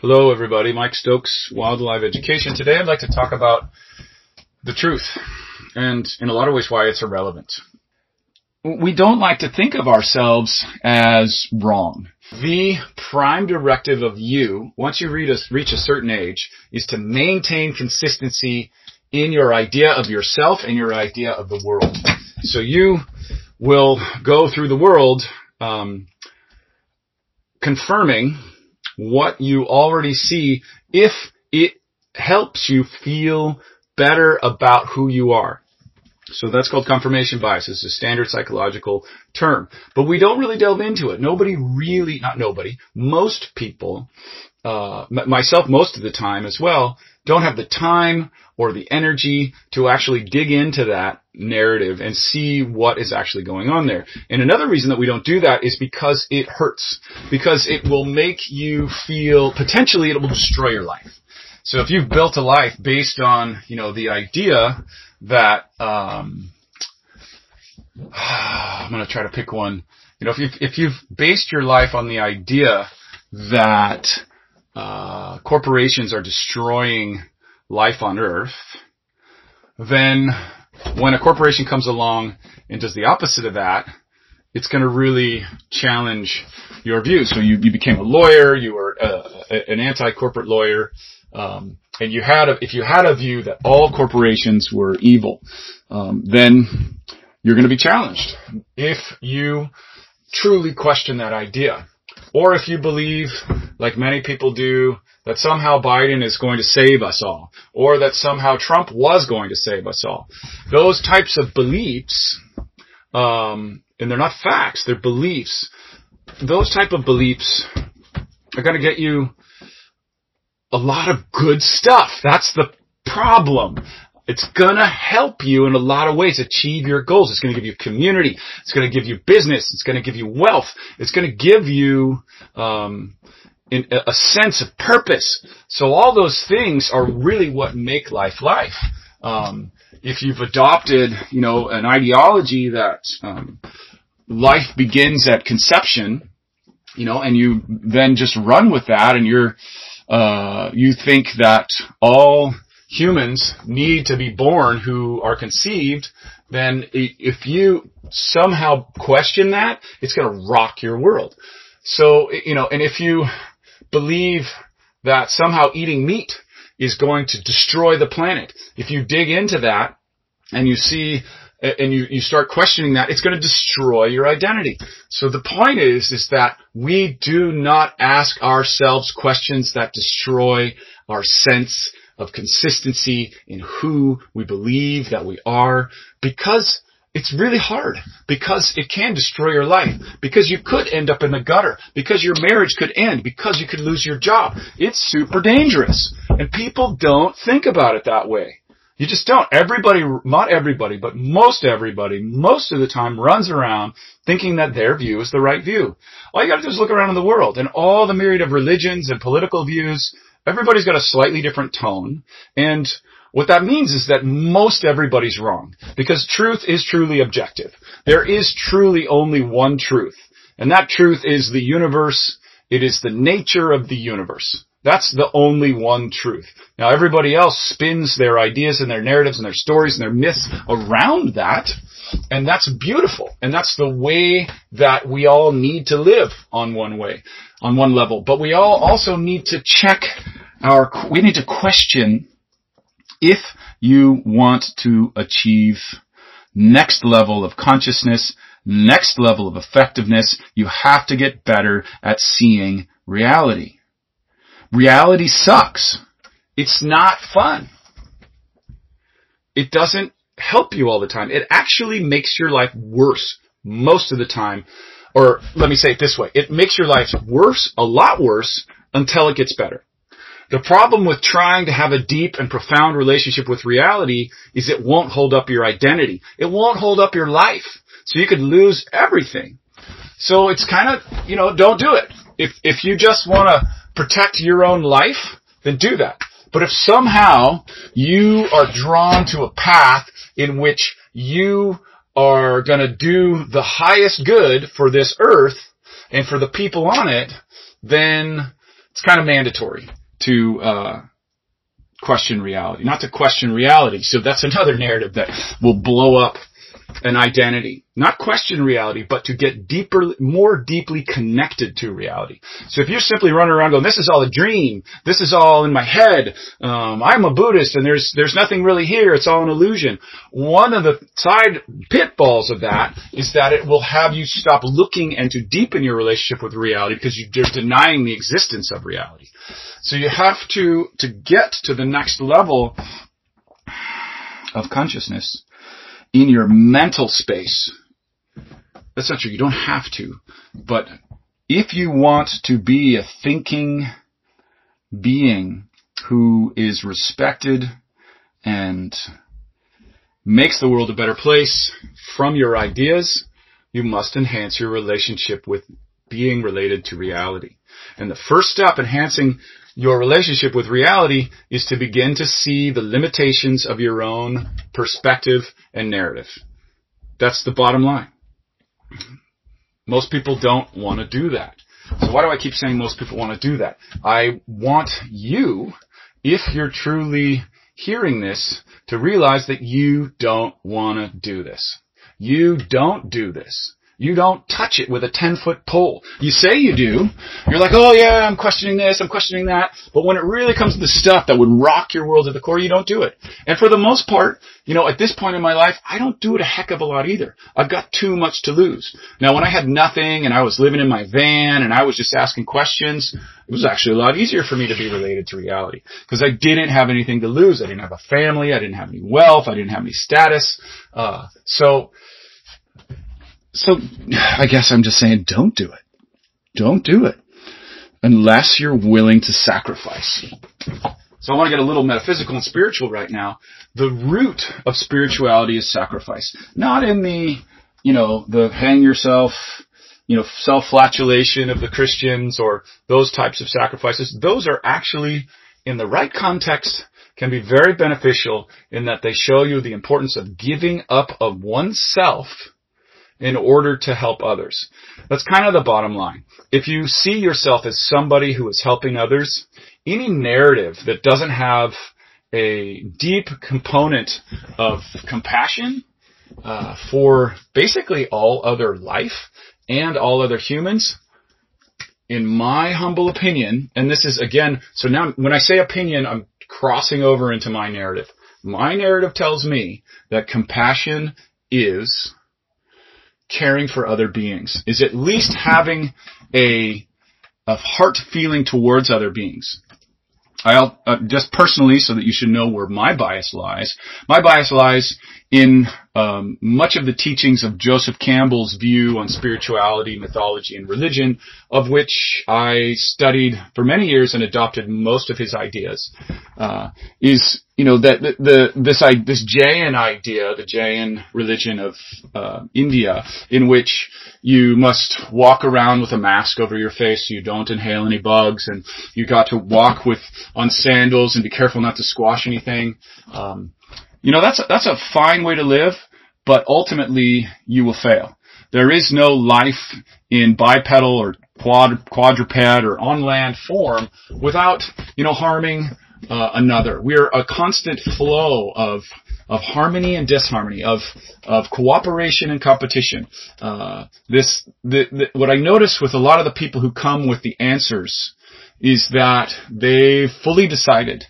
Hello everybody, Mike Stokes, Wildlife Education. Today I'd like to talk about the truth and in a lot of ways why it's irrelevant. We don't like to think of ourselves as wrong. The prime directive of you, once you reach a certain age, is to maintain consistency in your idea of yourself and your idea of the world. So you will go through the world um, confirming what you already see if it helps you feel better about who you are. So that's called confirmation bias. It's a standard psychological term. But we don't really delve into it. Nobody really, not nobody, most people, uh, myself most of the time as well, don't have the time or the energy to actually dig into that narrative and see what is actually going on there. And another reason that we don't do that is because it hurts. Because it will make you feel, potentially it will destroy your life. So if you've built a life based on, you know, the idea that, um, I'm going to try to pick one. You know, if you've, if you've based your life on the idea that uh, corporations are destroying life on Earth, then when a corporation comes along and does the opposite of that, it's going to really challenge your view. So you, you became a lawyer, you were uh, an anti-corporate lawyer, um, and you had a, if you had a view that all corporations were evil, um, then you're going to be challenged. If you truly question that idea, or if you believe, like many people do, that somehow Biden is going to save us all, or that somehow Trump was going to save us all. Those types of beliefs, um, and they're not facts, they're beliefs. Those type of beliefs are going to get you a lot of good stuff. That's the problem. It's gonna help you in a lot of ways achieve your goals. It's gonna give you community. It's gonna give you business. It's gonna give you wealth. It's gonna give you um, a sense of purpose. So all those things are really what make life life. Um, if you've adopted, you know, an ideology that um, life begins at conception, you know, and you then just run with that, and you're uh, you think that all humans need to be born who are conceived, then if you somehow question that, it's going to rock your world. So, you know, and if you believe that somehow eating meat is going to destroy the planet, if you dig into that and you see and you, you start questioning that, it's going to destroy your identity. So the point is, is that we do not ask ourselves questions that destroy our sense of consistency in who we believe that we are because it's really hard because it can destroy your life because you could end up in the gutter because your marriage could end because you could lose your job. It's super dangerous and people don't think about it that way. You just don't. Everybody, not everybody, but most everybody, most of the time runs around thinking that their view is the right view. All you gotta do is look around in the world and all the myriad of religions and political views everybody's got a slightly different tone. And what that means is that most everybody's wrong. Because truth is truly objective. There is truly only one truth. And that truth is the universe. It is the nature of the universe. That's the only one truth. Now everybody else spins their ideas and their narratives and their stories and their myths around that. And that's beautiful. And that's the way that we all need to live on one way, on one level. But we all also need to check our, we need to question if you want to achieve next level of consciousness, next level of effectiveness, you have to get better at seeing reality. Reality sucks. It's not fun. It doesn't help you all the time. It actually makes your life worse most of the time. Or let me say it this way. It makes your life worse, a lot worse, until it gets better. The problem with trying to have a deep and profound relationship with reality is it won't hold up your identity. It won't hold up your life. So you could lose everything. So it's kind of, you know, don't do it. If, if you just want to protect your own life, then do that. But if somehow you are drawn to a path in which you are going to do the highest good for this earth and for the people on it, then it's kind of mandatory to uh, question reality, not to question reality. So that's another narrative that will blow up an identity. Not question reality, but to get deeper, more deeply connected to reality. So if you're simply running around going, this is all a dream, this is all in my head, um, I'm a Buddhist and there's, there's nothing really here, it's all an illusion. One of the side pitfalls of that is that it will have you stop looking and to deepen your relationship with reality because you're denying the existence of reality. So you have to, to get to the next level of consciousness in your mental space. That's not true. You don't have to. But if you want to be a thinking being who is respected and makes the world a better place from your ideas, you must enhance your relationship with being related to reality. And the first step enhancing your relationship with reality is to begin to see the limitations of your own perspective and narrative. That's the bottom line. Most people don't want to do that. So why do I keep saying most people want to do that? I want you, if you're truly hearing this, to realize that you don't want to do this. You don't do this. You don't touch it with a 10 foot pole. You say you do. You're like, oh yeah, I'm questioning this, I'm questioning that. But when it really comes to the stuff that would rock your world to the core, you don't do it. And for the most part, you know, at this point in my life, I don't do it a heck of a lot either. I've got too much to lose. Now when I had nothing and I was living in my van and I was just asking questions, it was actually a lot easier for me to be related to reality. Because I didn't have anything to lose. I didn't have a family. I didn't have any wealth. I didn't have any status. Uh, so, so I guess I'm just saying don't do it. Don't do it. Unless you're willing to sacrifice. So I want to get a little metaphysical and spiritual right now. The root of spirituality is sacrifice. Not in the, you know, the hang yourself, you know, self-flatulation of the Christians or those types of sacrifices. Those are actually, in the right context, can be very beneficial in that they show you the importance of giving up of oneself in order to help others. That's kind of the bottom line. If you see yourself as somebody who is helping others, any narrative that doesn't have a deep component of compassion uh, for basically all other life and all other humans, in my humble opinion, and this is again, so now when I say opinion, I'm crossing over into my narrative. My narrative tells me that compassion is caring for other beings, is at least having a, a heart feeling towards other beings. I'll, uh, just personally, so that you should know where my bias lies. My bias lies in um, much of the teachings of Joseph Campbell's view on spirituality, mythology, and religion, of which I studied for many years and adopted most of his ideas. Uh, is you know that the, the this this Jain idea, the Jain religion of uh, India, in which you must walk around with a mask over your face so you don't inhale any bugs, and you got to walk with on sandals and be careful not to squash anything. Um, you know that's a, that's a fine way to live, but ultimately you will fail. There is no life in bipedal or quad, quadruped or on land form without you know harming uh, another. We're a constant flow of of harmony and disharmony, of of cooperation and competition. Uh, this the, the, what I notice with a lot of the people who come with the answers is that they fully decided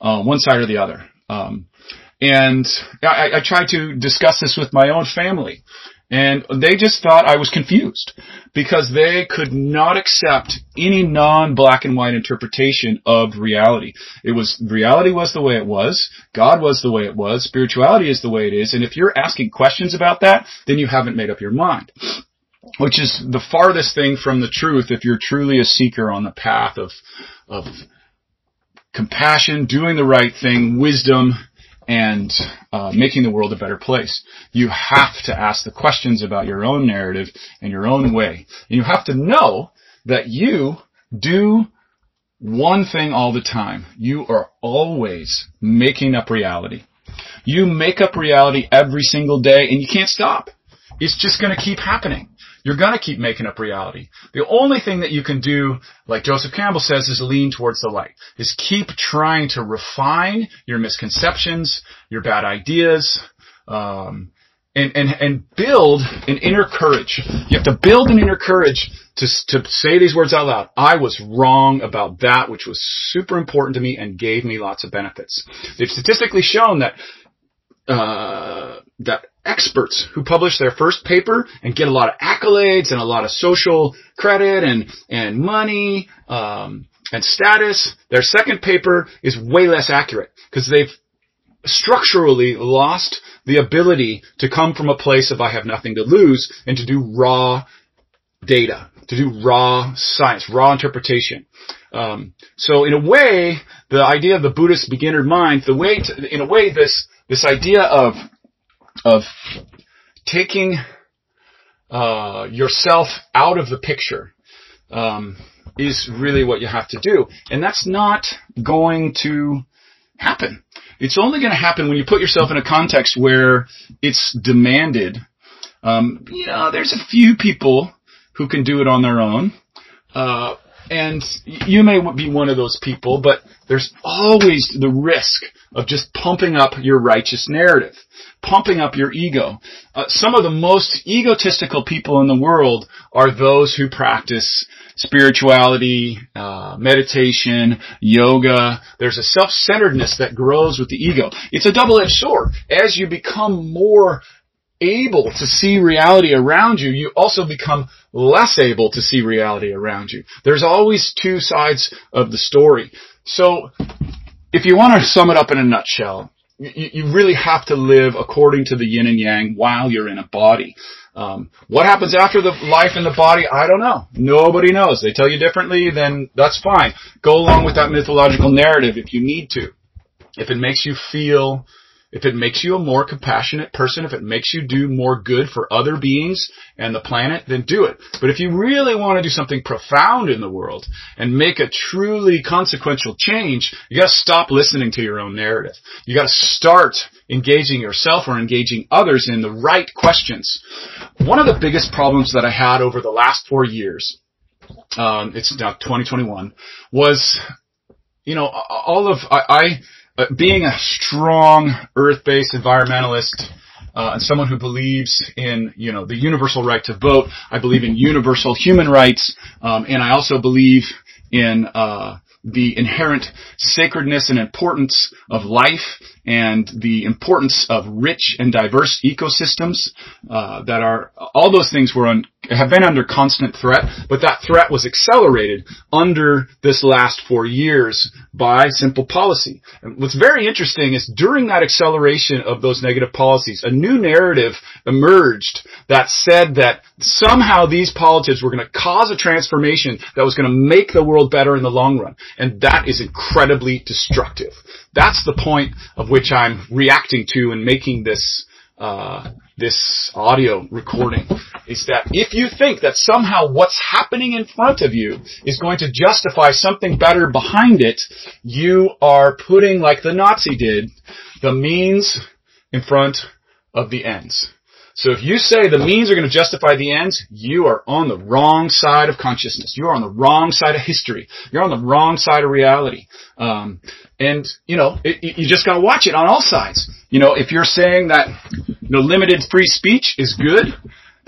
uh, one side or the other. Um, and I, I try to discuss this with my own family. And they just thought I was confused because they could not accept any non-black and white interpretation of reality. It was, reality was the way it was, God was the way it was, spirituality is the way it is, and if you're asking questions about that, then you haven't made up your mind. Which is the farthest thing from the truth if you're truly a seeker on the path of, of compassion, doing the right thing, wisdom, and uh, making the world a better place. You have to ask the questions about your own narrative and your own way. And you have to know that you do one thing all the time. You are always making up reality. You make up reality every single day and you can't stop. It's just going to keep happening. You're gonna keep making up reality. The only thing that you can do, like Joseph Campbell says, is lean towards the light. Is keep trying to refine your misconceptions, your bad ideas, um, and, and, and build an inner courage. You have to build an inner courage to, to say these words out loud. I was wrong about that, which was super important to me and gave me lots of benefits. They've statistically shown that, uh, that experts who publish their first paper and get a lot of accolades and a lot of social credit and, and money, um, and status, their second paper is way less accurate because they've structurally lost the ability to come from a place of I have nothing to lose and to do raw data, to do raw science, raw interpretation. Um, so in a way, the idea of the Buddhist beginner mind, the way, to, in a way, this this idea of of taking uh, yourself out of the picture um, is really what you have to do, and that's not going to happen. It's only going to happen when you put yourself in a context where it's demanded. Um, you know, there's a few people who can do it on their own. Uh, and you may be one of those people, but there's always the risk of just pumping up your righteous narrative, pumping up your ego. Uh, some of the most egotistical people in the world are those who practice spirituality, uh, meditation, yoga. There's a self-centeredness that grows with the ego. It's a double-edged sword. As you become more able to see reality around you, you also become less able to see reality around you. There's always two sides of the story. So, if you want to sum it up in a nutshell, you, really have to live according to the yin and yang while you're in a body. Um, what happens after the life in the body? I don't know. Nobody knows. They tell you differently, then that's fine. Go along with that mythological narrative if you need to. If it makes you feel if it makes you a more compassionate person, if it makes you do more good for other beings and the planet, then do it. But if you really want to do something profound in the world and make a truly consequential change, you gotta stop listening to your own narrative. You gotta start engaging yourself or engaging others in the right questions. One of the biggest problems that I had over the last four years, um, it's now 2021, was, you know, all of, I, I being a strong earth-based environmentalist uh, and someone who believes in you know the universal right to vote, I believe in universal human rights, um, and I also believe in uh, the inherent sacredness and importance of life and the importance of rich and diverse ecosystems uh, that are all those things were on, have been under constant threat, but that threat was accelerated under this last four years by simple policy. And what's very interesting is during that acceleration of those negative policies, a new narrative emerged that said that somehow these politics were going to cause a transformation that was going to make the world better in the long run. And that is incredibly destructive. That's the point of which I'm reacting to and making this uh, this audio recording is that if you think that somehow what's happening in front of you is going to justify something better behind it, you are putting, like the Nazi did, the means in front of the ends. So if you say the means are going to justify the ends, you are on the wrong side of consciousness. You are on the wrong side of history. You're on the wrong side of reality. Um, and you know, it, you just got to watch it on all sides. You know, if you're saying that you know limited free speech is good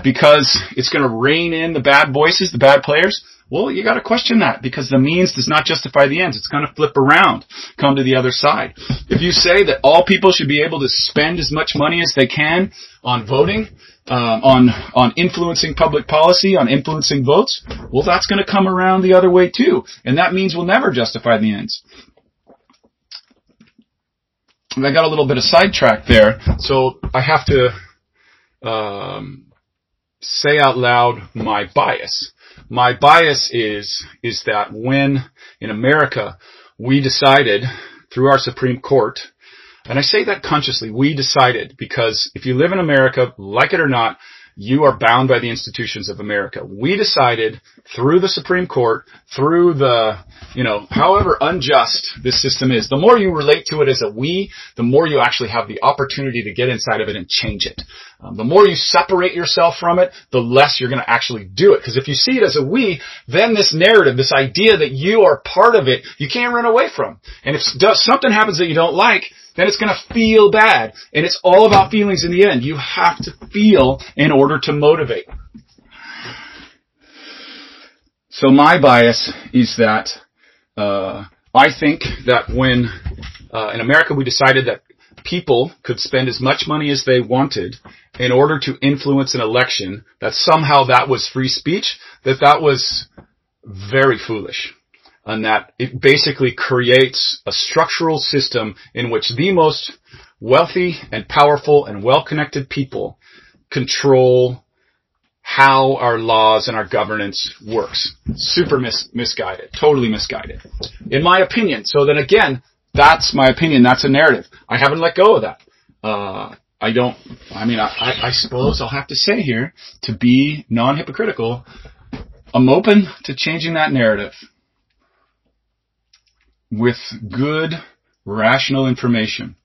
because it's going to rein in the bad voices, the bad players, well, you got to question that because the means does not justify the ends. It's to flip around, come to the other side. If you say that all people should be able to spend as much money as they can on voting, um, on on influencing public policy, on influencing votes, well, that's going to come around the other way too, and that means we'll never justify the ends. And I got a little bit of sidetracked there, so I have to um, say out loud my bias my bias is, is that when in America we decided through our Supreme Court, and I say that consciously, we decided because if you live in America, like it or not, you are bound by the institutions of America. We decided through the Supreme Court, through the, you know, however unjust this system is, the more you relate to it as a we, the more you actually have the opportunity to get inside of it and change it. Um, the more you separate yourself from it, the less you're going to actually do it. Because if you see it as a we, then this narrative, this idea that you are part of it, you can't run away from. And if something happens that you don't like, then it's going to feel bad. And it's all about feelings in the end. You have to feel in order to motivate. So my bias is that uh, I think that when uh, in America we decided that people could spend as much money as they wanted in order to influence an election, that somehow that was free speech, that that was very foolish and that it basically creates a structural system in which the most wealthy and powerful and well-connected people control how our laws and our governance works. Super mis- misguided. Totally misguided. In my opinion. So then again, that's my opinion. That's a narrative. I haven't let go of that. Uh, I don't, I mean, I, I suppose I'll have to say here, to be non-hypocritical, I'm open to changing that narrative with good, rational information.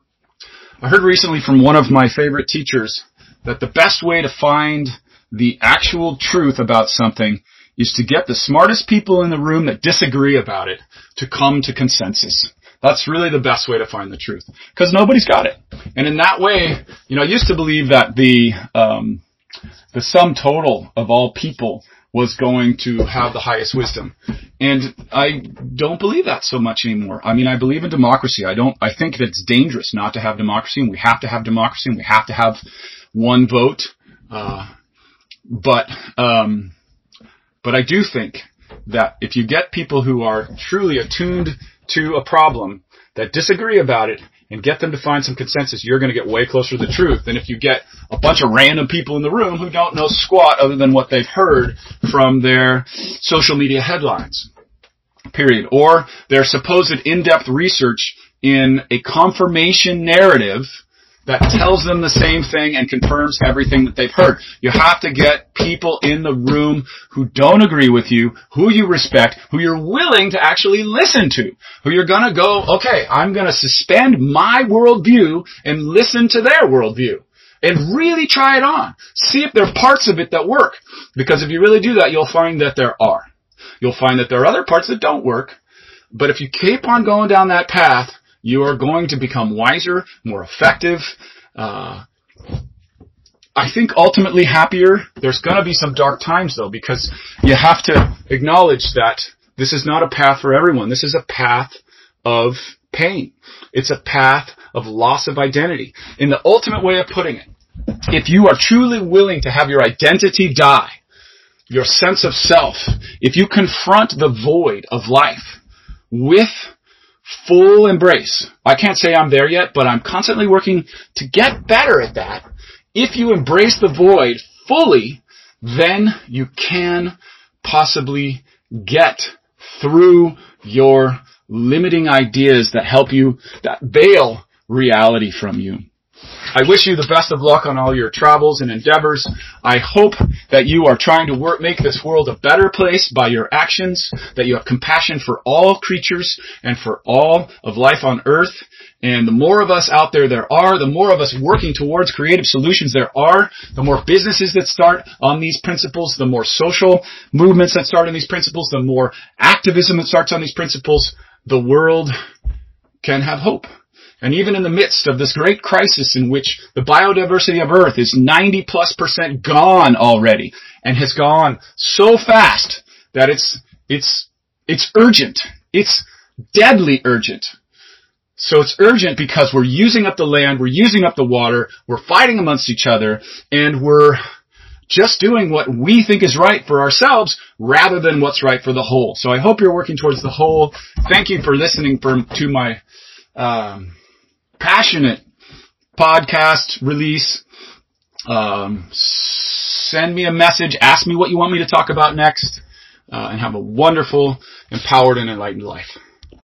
I heard recently from one of my favorite teachers that the best way to find the actual truth about something is to get the smartest people in the room that disagree about it to come to consensus. That's really the best way to find the truth. Because nobody's got it. And in that way, you know, I used to believe that the, um, the sum total of all people was going to have the highest wisdom. And I don't believe that so much anymore. I mean, I believe in democracy. I don't, I think that it's dangerous not to have democracy and we have to have democracy and we have to have one vote. Uh, but, um, but I do think that if you get people who are truly attuned to a problem that disagree about it and get them to find some consensus, you're going to get way closer to the truth than if you get a bunch of random people in the room who don't know squat other than what they've heard from their social media headlines. Period. Or their supposed in-depth research in a confirmation narrative that tells them the same thing and confirms everything that they've heard. You have to get people in the room who don't agree with you, who you respect, who you're willing to actually listen to, who you're gonna go, okay, I'm gonna suspend my worldview and listen to their worldview. And really try it on. See if there are parts of it that work. Because if you really do that, you'll find that there are. You'll find that there are other parts that don't work. But if you keep on going down that path, you are going to become wiser, more effective, uh, I think ultimately happier. There's going to be some dark times though, because you have to acknowledge that this is not a path for everyone. This is a path of pain. It's a path of loss of identity. In the ultimate way of putting it, if you are truly willing to have your identity die, your sense of self, if you confront the void of life with full embrace. I can't say I'm there yet, but I'm constantly working to get better at that. If you embrace the void fully, then you can possibly get through your limiting ideas that help you, that veil reality from you. I wish you the best of luck on all your travels and endeavors. I hope that you are trying to work, make this world a better place by your actions, that you have compassion for all creatures and for all of life on earth. And the more of us out there there are, the more of us working towards creative solutions there are, the more businesses that start on these principles, the more social movements that start on these principles, the more activism that starts on these principles, the world can have hope. And even in the midst of this great crisis in which the biodiversity of Earth is 90 plus percent gone already and has gone so fast that it's, it's, it's urgent. It's deadly urgent. So it's urgent because we're using up the land, we're using up the water, we're fighting amongst each other, and we're just doing what we think is right for ourselves rather than what's right for the whole. So I hope you're working towards the whole. Thank you for listening for, to my, um, passionate podcast release. Um, send me a message. Ask me what you want me to talk about next. Uh, and have a wonderful, empowered, and enlightened life.